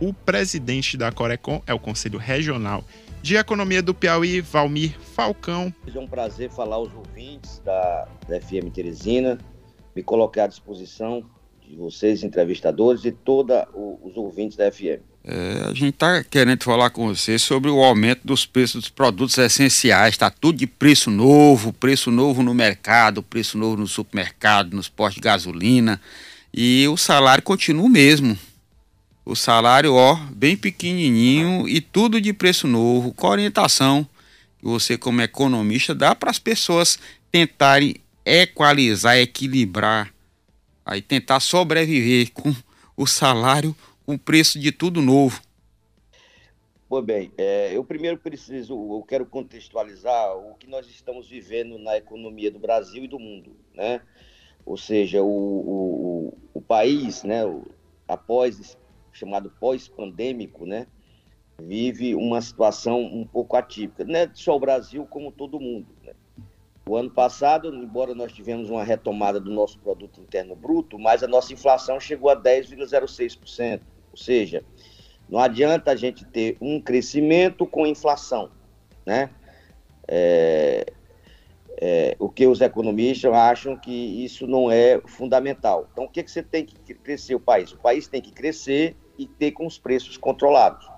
O presidente da Corecon é o Conselho Regional de Economia do Piauí, Valmir Falcão. É um prazer falar aos ouvintes da, da FM Teresina, me colocar à disposição de vocês, entrevistadores, e todos os ouvintes da FM. É, a gente está querendo falar com você sobre o aumento dos preços dos produtos essenciais. Está tudo de preço novo, preço novo no mercado, preço novo no supermercado, nos postos de gasolina. E o salário continua o mesmo. O salário, ó, bem pequenininho e tudo de preço novo, com orientação que você, como economista, dá para as pessoas tentarem equalizar, equilibrar, aí tentar sobreviver com o salário o preço de tudo novo. Pois bem, é, eu primeiro preciso, eu quero contextualizar o que nós estamos vivendo na economia do Brasil e do mundo, né? Ou seja, o, o, o país, né, após chamado pós-pandêmico, né, vive uma situação um pouco atípica, não é só o Brasil como todo mundo. Né? O ano passado, embora nós tivemos uma retomada do nosso produto interno bruto, mas a nossa inflação chegou a 10,06%. Ou seja, não adianta a gente ter um crescimento com inflação, né? É, é, o que os economistas acham que isso não é fundamental. Então, o que, que você tem que crescer o país? O país tem que crescer e ter com os preços controlados.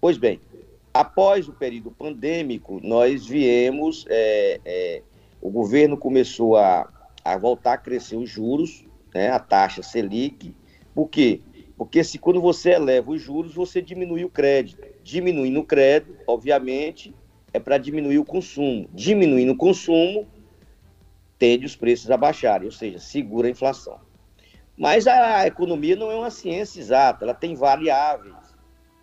Pois bem, após o período pandêmico, nós viemos, é, é, o governo começou a, a voltar a crescer os juros, né, a taxa Selic, por quê? Porque se quando você eleva os juros, você diminui o crédito. Diminuindo o crédito, obviamente, é para diminuir o consumo. Diminuindo o consumo, tende os preços a baixarem, ou seja, segura a inflação. Mas a economia não é uma ciência exata, ela tem variáveis.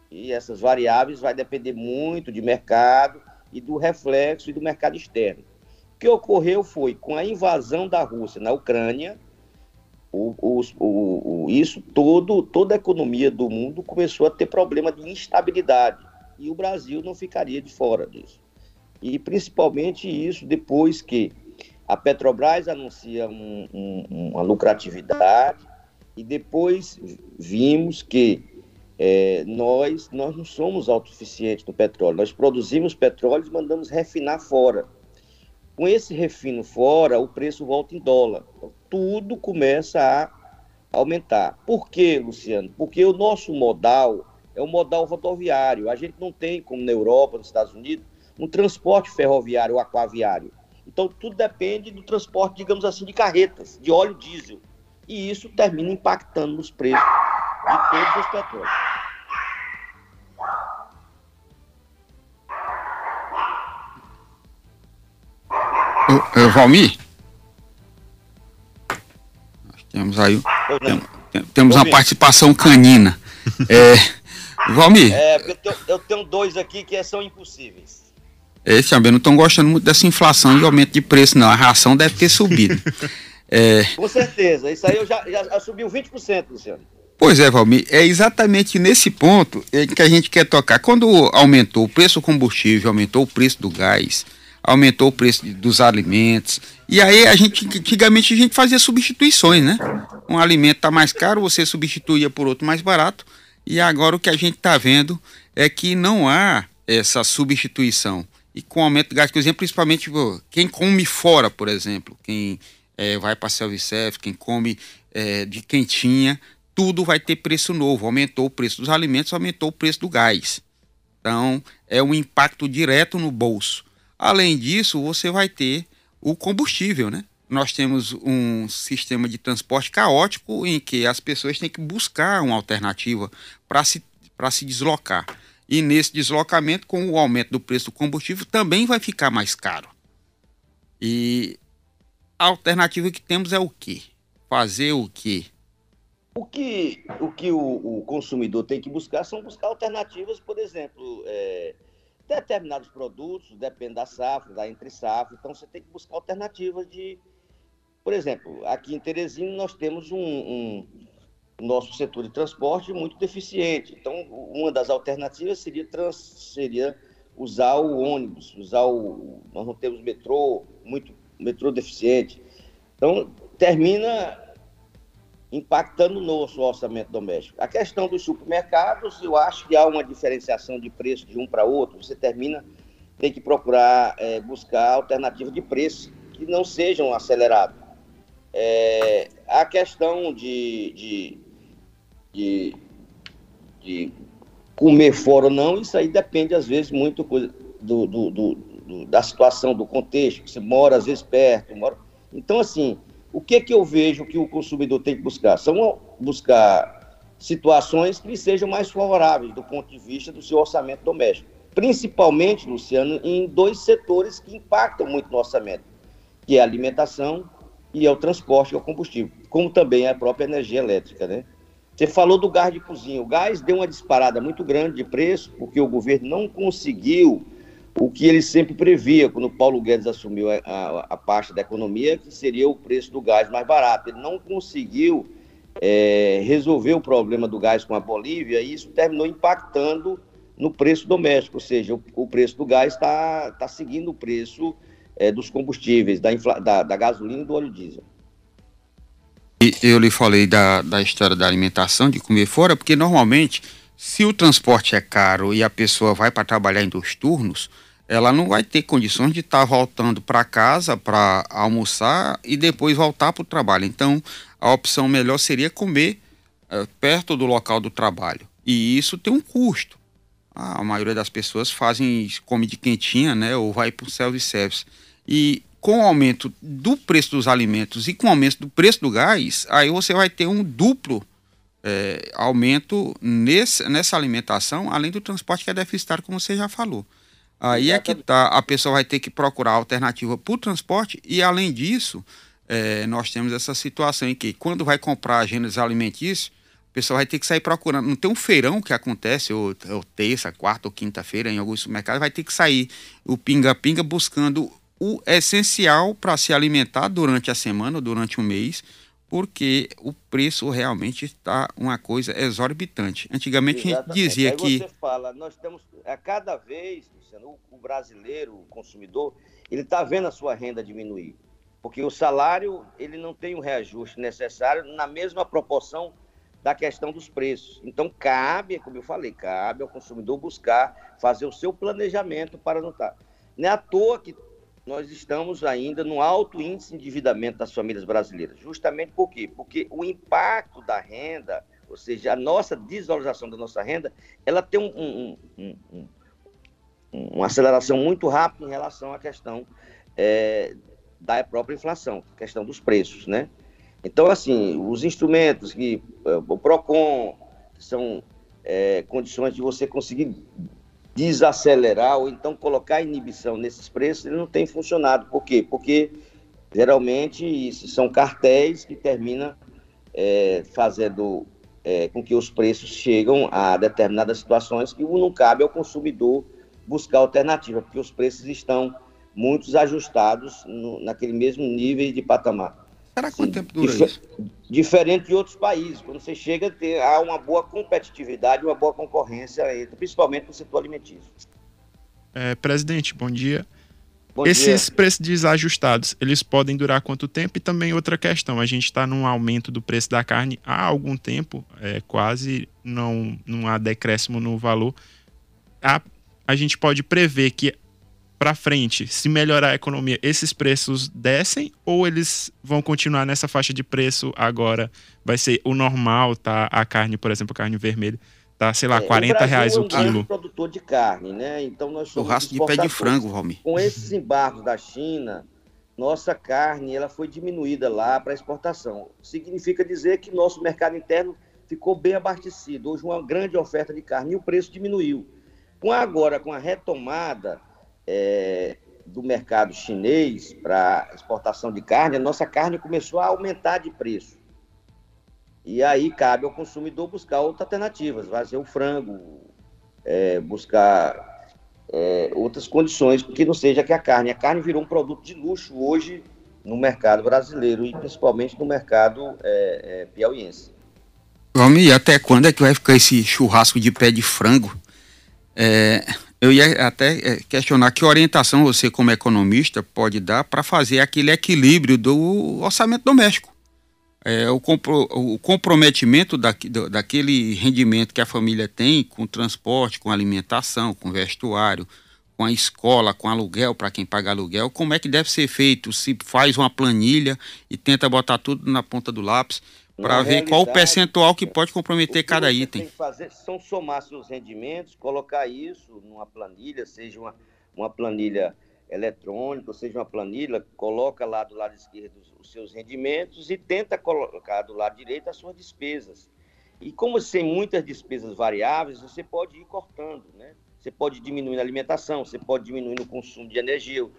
E essas variáveis vai depender muito de mercado e do reflexo e do mercado externo. O que ocorreu foi, com a invasão da Rússia na Ucrânia, o, o, o, isso todo, toda a economia do mundo começou a ter problema de instabilidade e o Brasil não ficaria de fora disso. E principalmente isso depois que a Petrobras anuncia um, um, uma lucratividade e depois vimos que é, nós, nós não somos autossuficientes no petróleo. Nós produzimos petróleo e mandamos refinar fora. Com esse refino fora, o preço volta em dólar. Então, tudo começa a aumentar. Por quê, Luciano? Porque o nosso modal é o modal rodoviário. A gente não tem, como na Europa, nos Estados Unidos, um transporte ferroviário ou aquaviário. Então, tudo depende do transporte, digamos assim, de carretas, de óleo diesel. E isso termina impactando nos preços de todos os petróleos. Ô, Valmir? Temos aí. Tem, temos uma participação canina. é, Valmir. É, eu tenho, eu tenho dois aqui que são impossíveis. Esse também não estão gostando muito dessa inflação e aumento de preço, não. A ração deve ter subido. é... Com certeza. Isso aí eu já, já subiu 20%, Luciano. Pois é, Valmir, é exatamente nesse ponto que a gente quer tocar. Quando aumentou o preço do combustível, aumentou o preço do gás, aumentou o preço dos alimentos, e aí a gente, antigamente a gente fazia substituições, né? Um alimento está mais caro, você substituía por outro mais barato, e agora o que a gente está vendo é que não há essa substituição. E com aumento do gás, por exemplo, principalmente quem come fora, por exemplo, quem é, vai para self-service, quem come é, de quentinha, tudo vai ter preço novo. Aumentou o preço dos alimentos, aumentou o preço do gás. Então, é um impacto direto no bolso. Além disso, você vai ter o combustível, né? Nós temos um sistema de transporte caótico em que as pessoas têm que buscar uma alternativa para se, se deslocar. E nesse deslocamento, com o aumento do preço do combustível, também vai ficar mais caro. E a alternativa que temos é o quê? Fazer o quê? O que o, que o, o consumidor tem que buscar são buscar alternativas, por exemplo, é, determinados produtos, depende da safra, da entre safra, então você tem que buscar alternativas de. Por exemplo, aqui em Teresina nós temos um, um nosso setor de transporte muito deficiente. Então, uma das alternativas seria, trans, seria usar o ônibus, usar o. Nós não temos metrô, muito metrô deficiente. Então, termina impactando no nosso orçamento doméstico. A questão dos supermercados, eu acho que há uma diferenciação de preço de um para outro. Você termina, tem que procurar é, buscar alternativas de preço que não sejam acelerados. É, a questão de, de, de, de, comer fora ou não, isso aí depende, às vezes, muito do, do, do, do da situação, do contexto, você mora, às vezes, perto. Mora... Então, assim, o que, que eu vejo que o consumidor tem que buscar? São buscar situações que sejam mais favoráveis do ponto de vista do seu orçamento doméstico. Principalmente, Luciano, em dois setores que impactam muito no orçamento, que é a alimentação e é o transporte, e é o combustível, como também é a própria energia elétrica, né? Você falou do gás de cozinha. O gás deu uma disparada muito grande de preço, porque o governo não conseguiu o que ele sempre previa quando Paulo Guedes assumiu a, a, a parte da economia, que seria o preço do gás mais barato. Ele não conseguiu é, resolver o problema do gás com a Bolívia e isso terminou impactando no preço doméstico, ou seja, o, o preço do gás está tá seguindo o preço é, dos combustíveis, da, da, da gasolina e do óleo diesel. Eu lhe falei da, da história da alimentação, de comer fora, porque normalmente se o transporte é caro e a pessoa vai para trabalhar em dois turnos, ela não vai ter condições de estar tá voltando para casa para almoçar e depois voltar para o trabalho. Então, a opção melhor seria comer é, perto do local do trabalho. E isso tem um custo. A maioria das pessoas fazem come de quentinha, né, ou vai para o self-service. E com o aumento do preço dos alimentos e com o aumento do preço do gás, aí você vai ter um duplo é, aumento nesse, nessa alimentação, além do transporte que é deficitário, como você já falou. Aí é que tá, a pessoa vai ter que procurar alternativa para o transporte e, além disso, é, nós temos essa situação em que, quando vai comprar gêneros alimentícios, a pessoa vai ter que sair procurando. Não tem um feirão que acontece, ou, ou terça, quarta ou quinta-feira, em alguns supermercados, vai ter que sair o pinga-pinga buscando o essencial para se alimentar durante a semana, durante um mês, porque o preço realmente está uma coisa exorbitante. Antigamente Exatamente. a gente dizia Aí que. Você fala, nós temos a cada vez, Luciano, o brasileiro, o consumidor, ele está vendo a sua renda diminuir. Porque o salário ele não tem o reajuste necessário na mesma proporção da questão dos preços. Então, cabe, como eu falei, cabe ao consumidor buscar fazer o seu planejamento para não estar. Tá. Não é à toa que nós estamos ainda no alto índice de endividamento das famílias brasileiras. Justamente por quê? Porque o impacto da renda, ou seja, a nossa desvalorização da nossa renda, ela tem um, um, um, um uma aceleração muito rápida em relação à questão é, da própria inflação, questão dos preços, né? Então, assim, os instrumentos que é, o PROCON, que são é, condições de você conseguir desacelerar ou então colocar inibição nesses preços, ele não tem funcionado. Por quê? Porque geralmente são cartéis que terminam é, fazendo é, com que os preços chegam a determinadas situações que não cabe ao consumidor buscar alternativa, porque os preços estão muito ajustados no, naquele mesmo nível de patamar. Será quanto tempo dura dif isso? Diferente de outros países. Quando você chega, ter, há uma boa competitividade, uma boa concorrência, principalmente no setor alimentício. É, presidente, bom dia. Bom Esses dia. preços desajustados, eles podem durar quanto tempo? E também outra questão, a gente está num aumento do preço da carne há algum tempo, é, quase não, não há decréscimo no valor. A, a gente pode prever que para frente, se melhorar a economia, esses preços descem ou eles vão continuar nessa faixa de preço agora? Vai ser o normal, tá? A carne, por exemplo, a carne vermelha, tá, sei lá, é, 40 reais o, quilo. É um produtor de carne, né? Então nós somos Churrasco de pé de frango, Valmir. Com esses embargos da China, nossa carne ela foi diminuída lá para exportação. Significa dizer que nosso mercado interno ficou bem abastecido. Hoje uma grande oferta de carne e o preço diminuiu. Com agora com a retomada é, do mercado chinês para exportação de carne, a nossa carne começou a aumentar de preço. E aí cabe ao consumidor buscar outras alternativas, fazer o frango, é, buscar é, outras condições, que não seja que a carne. A carne virou um produto de luxo hoje no mercado brasileiro e principalmente no mercado é, é piauiense. E até quando é que vai ficar esse churrasco de pé de frango? Eu ia até é, questionar que orientação você, como economista, pode dar para fazer aquele equilíbrio do orçamento doméstico. é, o, compro, o, comprometimento da, daquele rendimento que a família tem com transporte, com alimentação, com vestuário, com a escola, com aluguel, para quem paga aluguel, como é que deve ser feito? Se faz uma planilha e tenta botar tudo na ponta do lápis para ver qual o percentual que pode comprometer cada você item. Tem que fazer são somar seus rendimentos, colocar isso numa planilha, seja uma, uma planilha eletrônica, seja uma planilha, coloca lá do lado esquerdo os seus rendimentos e tenta colocar do lado direito as suas despesas. E como tem muitas despesas variáveis, você pode ir cortando, né? Você pode diminuir a alimentação, você pode diminuir o consumo de energia,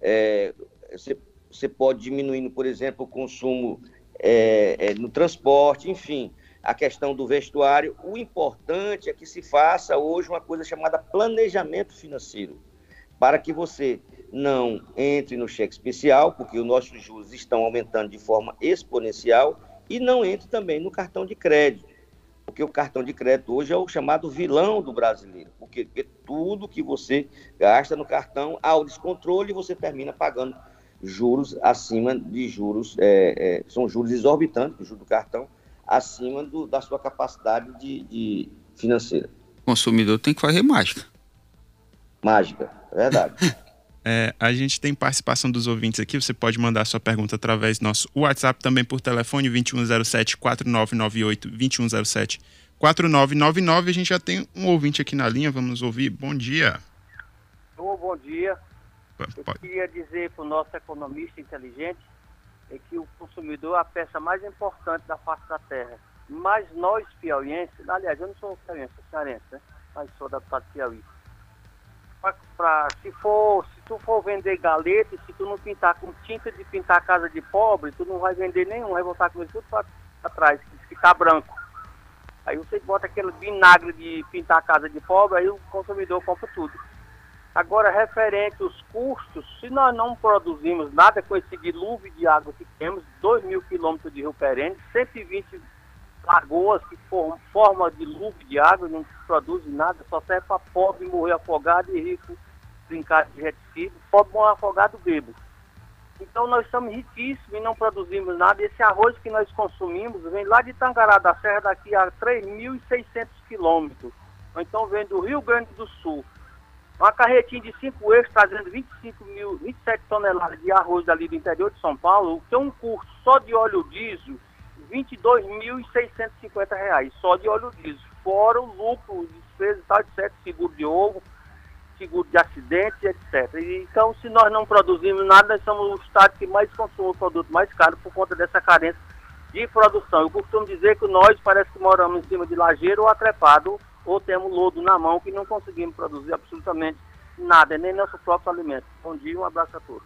é, você, você pode diminuir, por exemplo, o consumo é, é, no transporte, enfim, a questão do vestuário. O importante é que se faça hoje uma coisa chamada planejamento financeiro, para que você não entre no cheque especial, porque os nossos juros estão aumentando de forma exponencial, e não entre também no cartão de crédito, porque o cartão de crédito hoje é o chamado vilão do brasileiro, porque, porque tudo que você gasta no cartão, ao descontrole, você termina pagando juros acima de juros, é, é, são juros exorbitantes, juros do cartão, acima do, da sua capacidade de, de financeira. O consumidor tem que fazer mágica. Mágica, é verdade. É, a gente tem participação dos ouvintes aqui. Você pode mandar sua pergunta através do nosso WhatsApp, também por telefone 2107-4998, 2107-4999. A gente já tem um ouvinte aqui na linha, vamos ouvir. Bom dia. Oh, bom dia. Eu queria dizer para o nosso economista inteligente é que o consumidor é a peça mais importante da face da terra. Mas nós, piauienses, aliás, eu não sou piauiense, sou cearense, né? mas sou adaptado Piauí. Pra, pra, se, for, se tu for vender galeta, se tu não pintar com tinta de pintar casa de pobre, tu não vai vender nenhum, vai voltar com isso tudo para trás, ficar branco. Aí você bota aquele vinagre de pintar a casa de pobre, aí o consumidor compra tudo. Agora, referente aos custos, se nós não produzimos nada com esse dilúvio de água que temos, 2 mil quilômetros de rio perene, 120 lagoas que formam dilúvio de água, não produzem nada, só serve para pobre morrer afogado e rico brincar de ski, pobre morrer afogado bebo. Então nós estamos riquíssimos e não produzimos nada. Esse arroz que nós consumimos vem lá de Tangará da Serra daqui a 3.600 quilômetros. Então vem do Rio Grande do Sul. Uma carretinha de 5 eixos trazendo 25 mil, 27 toneladas de arroz dali do interior de São Paulo, tem um custo só de óleo diesel, R$ 22.650, só de óleo diesel. Fora o lucro, despesas e tal, etc., seguro de ovo, seguro de acidente, etc. Então, se nós não produzimos nada, nós somos o estado que mais consome o produto mais caro por conta dessa carência de produção. Eu costumo dizer que nós parece que moramos em cima de lajeiro ou atrepado ou temos lodo na mão que não conseguimos produzir absolutamente nada, nem nosso próprio alimento. Bom dia, um abraço a todos.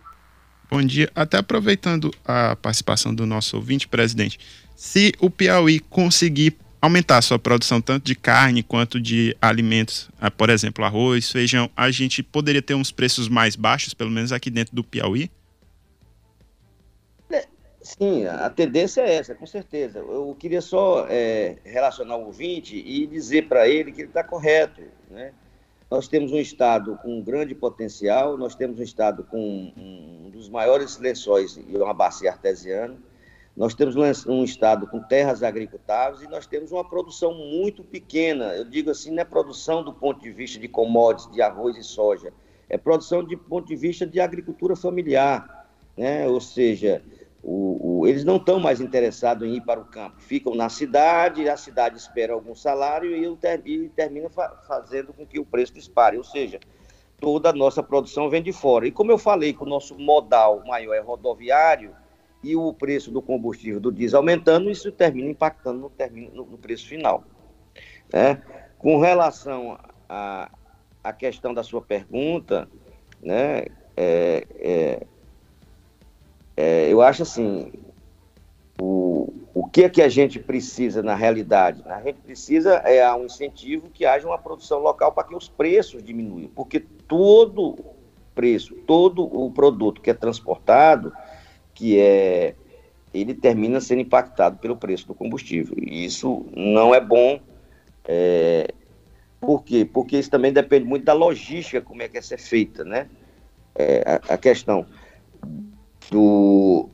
Bom dia. Até aproveitando a participação do nosso ouvinte, presidente, se o Piauí conseguir aumentar a sua produção tanto de carne quanto de alimentos, ah, por exemplo, arroz, feijão, a gente poderia ter uns preços mais baixos, pelo menos aqui dentro do Piauí? Sim, a tendência é essa, com certeza. Eu queria só é, relacionar o ouvinte e dizer para ele que ele está correto. Né? Nós temos um estado com um grande potencial, nós temos um estado com um dos maiores lençóis e uma bacia artesiana, nós temos um estado com terras agricultáveis e nós temos uma produção muito pequena. Eu digo assim, não é produção do ponto de vista de commodities, de arroz e soja, é produção de ponto de vista de agricultura familiar, né? ou seja, o, o, eles não estão mais interessados em ir para o campo, ficam na cidade, a cidade espera algum salário e, e termina fa fazendo com que o preço dispare. Ou seja, toda a nossa produção vem de fora. E como eu falei que o nosso modal maior é rodoviário e o preço do combustível do diesel aumentando, isso termina impactando no, termino, no, no preço final. Né? Com relação à questão da sua pergunta, né, é, é, é, eu acho assim, o, o que é que a gente precisa na realidade? A gente precisa é um incentivo que haja uma produção local para que os preços diminuam, porque todo preço, todo o produto que é transportado, que é ele termina sendo impactado pelo preço do combustível. E isso não é bom. É, por quê? Porque isso também depende muito da logística, como é que é ser feita, né? É, a, a questão do,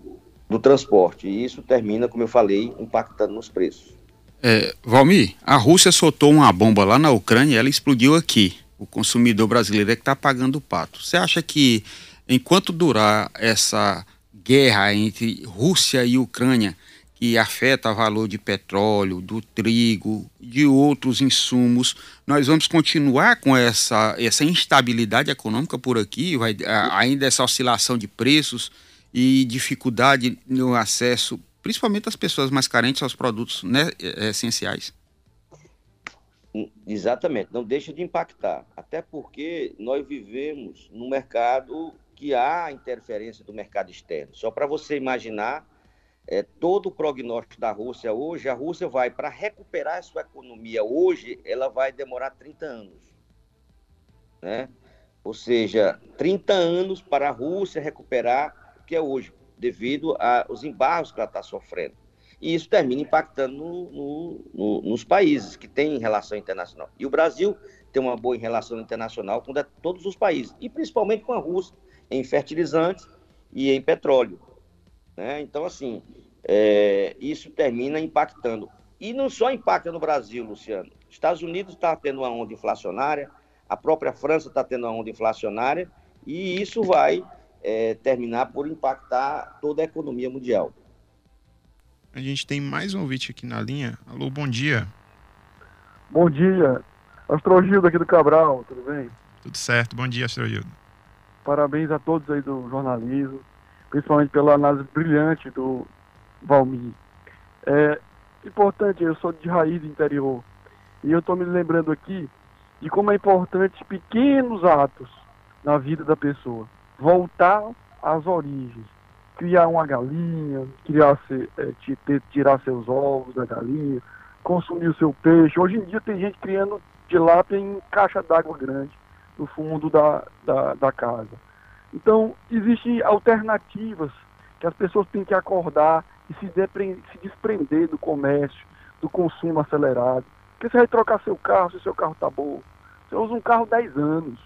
do transporte. E isso termina, como eu falei, impactando nos preços. É, Valmir, a Rússia soltou uma bomba lá na Ucrânia e ela explodiu aqui. O consumidor brasileiro é que está pagando o pato. Você acha que enquanto durar essa guerra entre Rússia e Ucrânia, que afeta o valor de petróleo, do trigo, de outros insumos. Nós vamos continuar com essa, essa instabilidade econômica por aqui, vai, ainda essa oscilação de preços e dificuldade no acesso, principalmente das pessoas mais carentes aos produtos né, essenciais. Exatamente, não deixa de impactar, até porque nós vivemos num mercado que há interferência do mercado externo. Só para você imaginar, é, todo o prognóstico da Rússia hoje, a Rússia vai, para recuperar a sua economia hoje, ela vai demorar 30 anos. Né? Ou seja, 30 anos para a Rússia recuperar que é hoje, devido aos embargos que ela está sofrendo. E isso termina impactando no, no, no, nos países que têm relação internacional. E o Brasil tem uma boa relação internacional com todos os países, e principalmente com a Rússia, em fertilizantes e em petróleo. Né? Então, assim, é, isso termina impactando. E não só impacta no Brasil, Luciano. Estados Unidos está tendo uma onda inflacionária, a própria França está tendo uma onda inflacionária, e isso vai é, terminar por impactar toda a economia mundial. A gente tem mais um ouvinte aqui na linha. Alô, bom dia. Bom dia. Astrogildo aqui do Cabral, tudo bem? Tudo certo. Bom dia, Astrogildo. Parabéns a todos aí do jornalismo, principalmente pela análise brilhante do Valmir. É importante, eu sou de raiz interior, e eu estou me lembrando aqui de como é importante pequenos atos na vida da pessoa. Voltar às origens. Criar uma galinha, criar, é, tirar seus ovos da galinha, consumir o seu peixe. Hoje em dia tem gente criando de lá tem caixa d'água grande no fundo da, da, da casa. Então, existem alternativas que as pessoas têm que acordar e se, se desprender do comércio, do consumo acelerado. Porque você vai trocar seu carro se seu carro está bom. Você usa um carro 10 anos.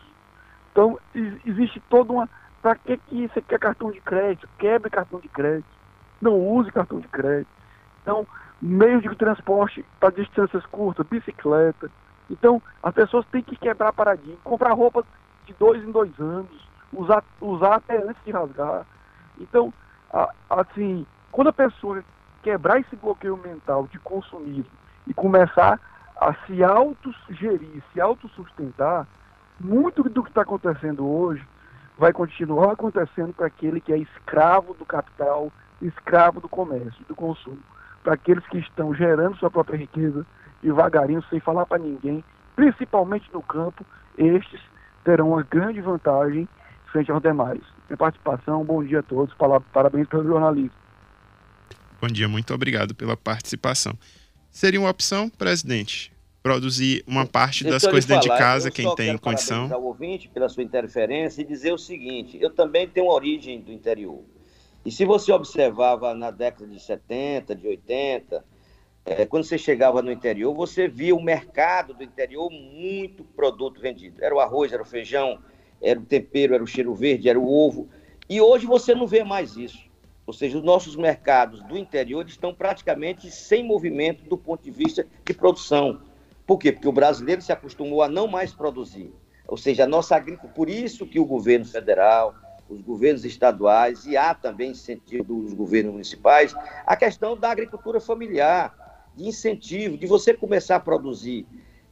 Então, existe toda uma. Para que, que você quer cartão de crédito? Quebre cartão de crédito. Não use cartão de crédito. Então, meios de transporte para distâncias curtas, bicicleta. Então, as pessoas têm que quebrar paradigma, comprar roupa de dois em dois anos, usar, usar até antes de rasgar. Então, assim, quando a pessoa quebrar esse bloqueio mental de consumismo e começar a se autogerir, se autossustentar, muito do que está acontecendo hoje vai continuar acontecendo para aquele que é escravo do capital, escravo do comércio, do consumo. Para aqueles que estão gerando sua própria riqueza devagarinho, sem falar para ninguém, principalmente no campo, estes terão uma grande vantagem frente aos demais. Minha participação, bom dia a todos, parabéns pelo jornalismo. Bom dia, muito obrigado pela participação. Seria uma opção, presidente, produzir uma parte das coisas dentro de casa, quem tem condição? ao ouvinte pela sua interferência e dizer o seguinte: eu também tenho origem do interior. E se você observava na década de 70, de 80, é, quando você chegava no interior, você via o mercado do interior muito produto vendido. Era o arroz, era o feijão, era o tempero, era o cheiro verde, era o ovo. E hoje você não vê mais isso. Ou seja, os nossos mercados do interior estão praticamente sem movimento do ponto de vista de produção. Por quê? Porque o brasileiro se acostumou a não mais produzir. Ou seja, a nossa agricultura, por isso que o governo federal, os governos estaduais e há também incentivo dos governos municipais, a questão da agricultura familiar, de incentivo, de você começar a produzir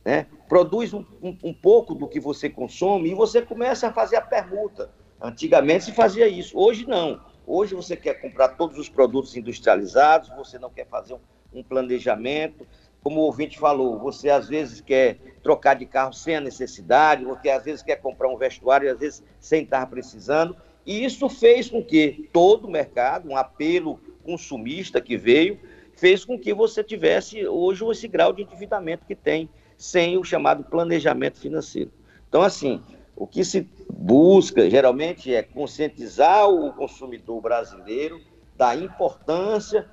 né? Produz um, um, um, pouco do que você consome e você começa a fazer a permuta. Antigamente se fazia isso, hoje não. Hoje você quer comprar todos os produtos industrializados, você não quer fazer um, um planejamento. Como o ouvinte falou, você às vezes quer trocar de carro sem a necessidade, você às vezes quer comprar um vestuário, às vezes sem estar precisando. E isso fez com que todo o mercado, um apelo consumista que veio, fez com que você tivesse hoje esse grau de endividamento que tem sem o chamado planejamento financeiro. Então, assim, o que se busca geralmente é conscientizar o consumidor brasileiro da importância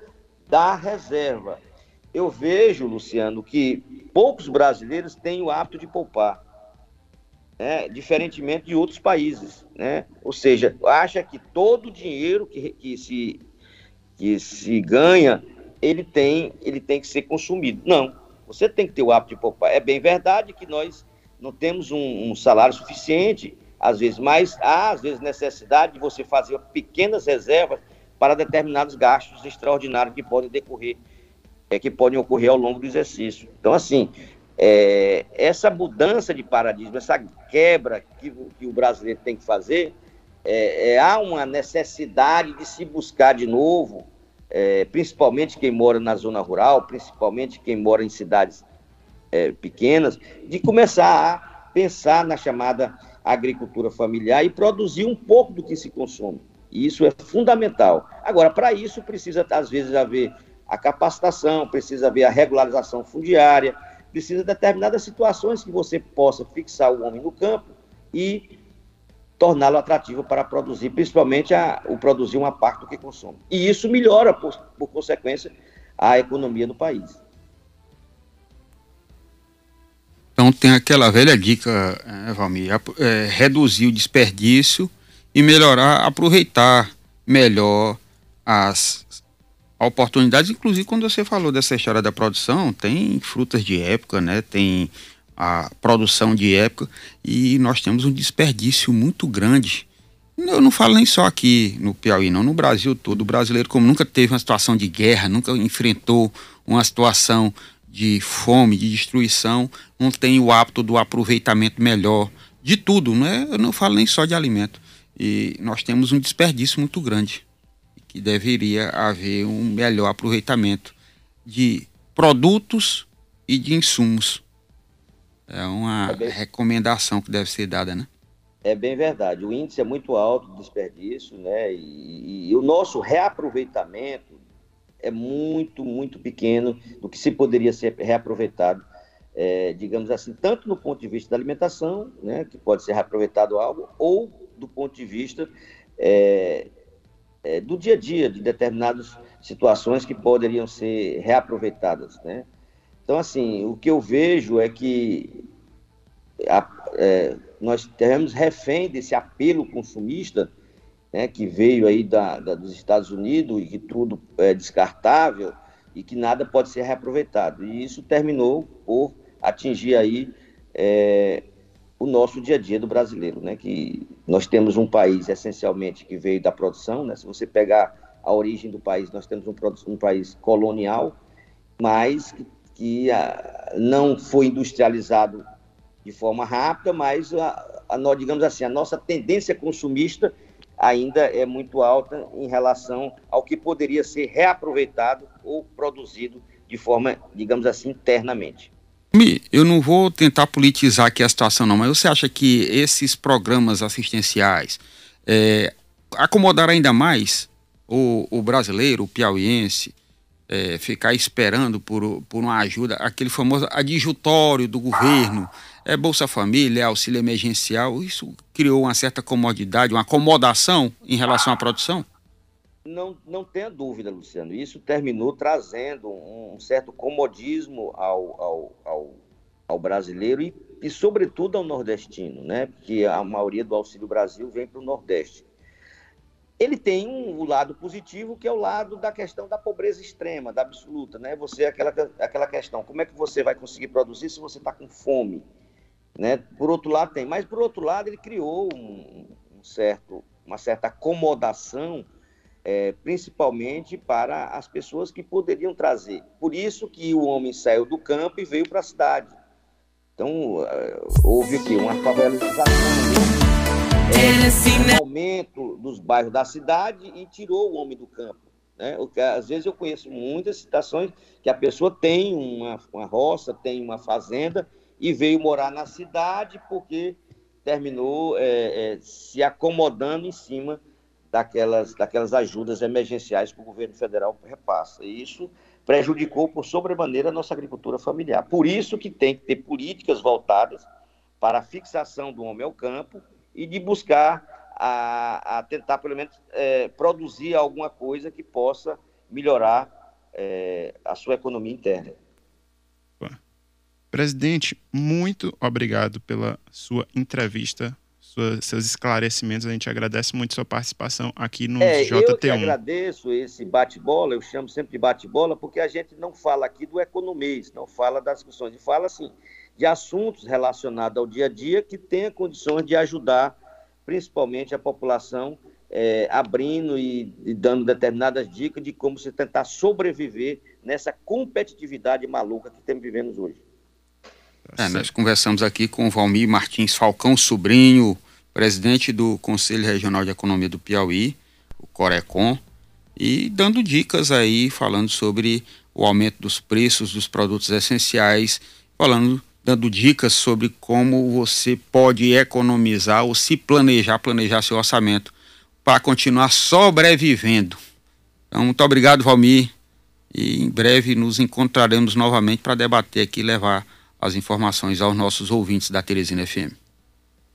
da reserva. Eu vejo, Luciano, que poucos brasileiros têm o hábito de poupar, né? diferentemente de outros países. Né? Ou seja, acha que todo o dinheiro que, que se que se ganha, ele tem, ele tem que ser consumido. Não, você tem que ter o hábito de poupar. É bem verdade que nós não temos um, um salário suficiente, às vezes, mas há, às vezes, necessidade de você fazer pequenas reservas para determinados gastos extraordinários que podem decorrer, é, que podem ocorrer ao longo do exercício. Então, assim, é, essa mudança de paradigma, essa quebra que, que o brasileiro tem que fazer, é, é, há uma necessidade de se buscar de novo, é, principalmente quem mora na zona rural, principalmente quem mora em cidades é, pequenas, de começar a pensar na chamada agricultura familiar e produzir um pouco do que se consome. E isso é fundamental. Agora, para isso, precisa, às vezes, haver a capacitação, precisa haver a regularização fundiária, precisa de determinadas situações que você possa fixar o homem no campo e torná-lo atrativo para produzir, principalmente a, o produzir uma parte do que consome. E isso melhora, por, por consequência, a economia do país. Então tem aquela velha dica, é, Valmir, é, reduzir o desperdício e melhorar, aproveitar melhor as oportunidades. Inclusive, quando você falou dessa história da produção, tem frutas de época, né? Tem a produção de época e nós temos um desperdício muito grande. Eu não falo nem só aqui no Piauí, não, no Brasil todo. O brasileiro, como nunca teve uma situação de guerra, nunca enfrentou uma situação de fome, de destruição, não tem o hábito do aproveitamento melhor de tudo, não é? Eu não falo nem só de alimento. E nós temos um desperdício muito grande, que deveria haver um melhor aproveitamento de produtos e de insumos. É uma é bem... recomendação que deve ser dada, né? É bem verdade. O índice é muito alto de desperdício, né? E, e, o nosso reaproveitamento é muito, muito pequeno do que se poderia ser reaproveitado, é, digamos assim, tanto no ponto de vista da alimentação, né, que pode ser reaproveitado algo, ou do ponto de vista é, é, do dia a dia, de determinadas situações que poderiam ser reaproveitadas, né? Então, assim, o que eu vejo é que a, é, nós temos refém desse apelo consumista, né, que veio aí da, da, dos Estados Unidos e que tudo é descartável e que nada pode ser reaproveitado. E isso terminou por atingir aí é, o nosso dia a dia do brasileiro, né? Que nós temos um país essencialmente que veio da produção, né? Se você pegar a origem do país, nós temos um, um país colonial, mas que, a, não foi industrializado de forma rápida, mas a, a, nós, digamos assim, a nossa tendência consumista ainda é muito alta em relação ao que poderia ser reaproveitado ou produzido de forma, digamos assim, internamente. Eu não vou tentar politizar aqui a situação, não, mas você acha que esses programas assistenciais é, acomodaram ainda mais o, o brasileiro, o piauiense, é, ficar esperando por, por uma ajuda, aquele famoso adjutório do governo, é Bolsa Família, é auxílio emergencial, isso criou uma certa comodidade, uma acomodação em relação à produção? Não, não tenha dúvida, Luciano. Isso terminou trazendo um certo comodismo ao, ao, ao, ao brasileiro e, e, sobretudo, ao nordestino, né? Porque a maioria do Auxílio Brasil vem para o Nordeste. Ele tem um, um, lado positivo, que é o lado da questão da pobreza extrema, da absoluta, né? Você, aquela, aquela questão, como é que você vai conseguir produzir se você está com fome? Né? Por outro lado, tem. Mas, por outro lado, ele criou um, um certo, uma certa acomodação é, principalmente para as pessoas que poderiam trazer. Por isso que o homem saiu do campo e veio para a cidade. Então, é, houve aqui uma favelização, é, um aumento dos bairros da cidade e tirou o homem do campo. Né? Às vezes eu conheço muitas situações que a pessoa tem uma, uma roça, tem uma fazenda e veio morar na cidade porque terminou é, é, se acomodando em cima daquelas, daquelas ajudas emergenciais que o governo federal repassa. E isso prejudicou por sobremaneira a nossa agricultura familiar. Por isso que tem que ter políticas voltadas para a fixação do homem ao campo e de buscar a, a tentar, pelo menos, é, produzir alguma coisa que possa melhorar é, a sua economia interna. Presidente, muito obrigado pela sua entrevista sua, seus esclarecimentos. A gente agradece muito sua participação aqui no é, JT1. Eu que agradeço esse bate-bola, eu chamo sempre de bate-bola, porque a gente não fala aqui do economês, não fala das discussões, a gente fala assim de assuntos relacionados ao dia a dia que tenha condições de ajudar principalmente a população é, abrindo e, e, dando determinadas dicas de como se tentar sobreviver nessa competitividade maluca que estamos vivendo hoje. É, nós conversamos aqui com o Valmir Martins Falcão Sobrinho, presidente do Conselho Regional de Economia do Piauí, o Corecon, e dando dicas aí, falando sobre o aumento dos preços dos produtos essenciais, falando dando dicas sobre como você pode economizar ou se planejar, planejar seu orçamento para continuar sobrevivendo. Então, muito obrigado, Valmir. E em breve nos encontraremos novamente para debater aqui e levar as informações aos nossos ouvintes da Teresina FM.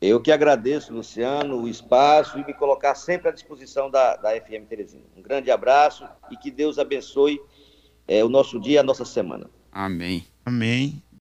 Eu que agradeço, Luciano, o espaço e me colocar sempre à disposição da, da FM Teresina. Um grande abraço e que Deus abençoe é, o nosso dia, a nossa semana. Amém. Amém.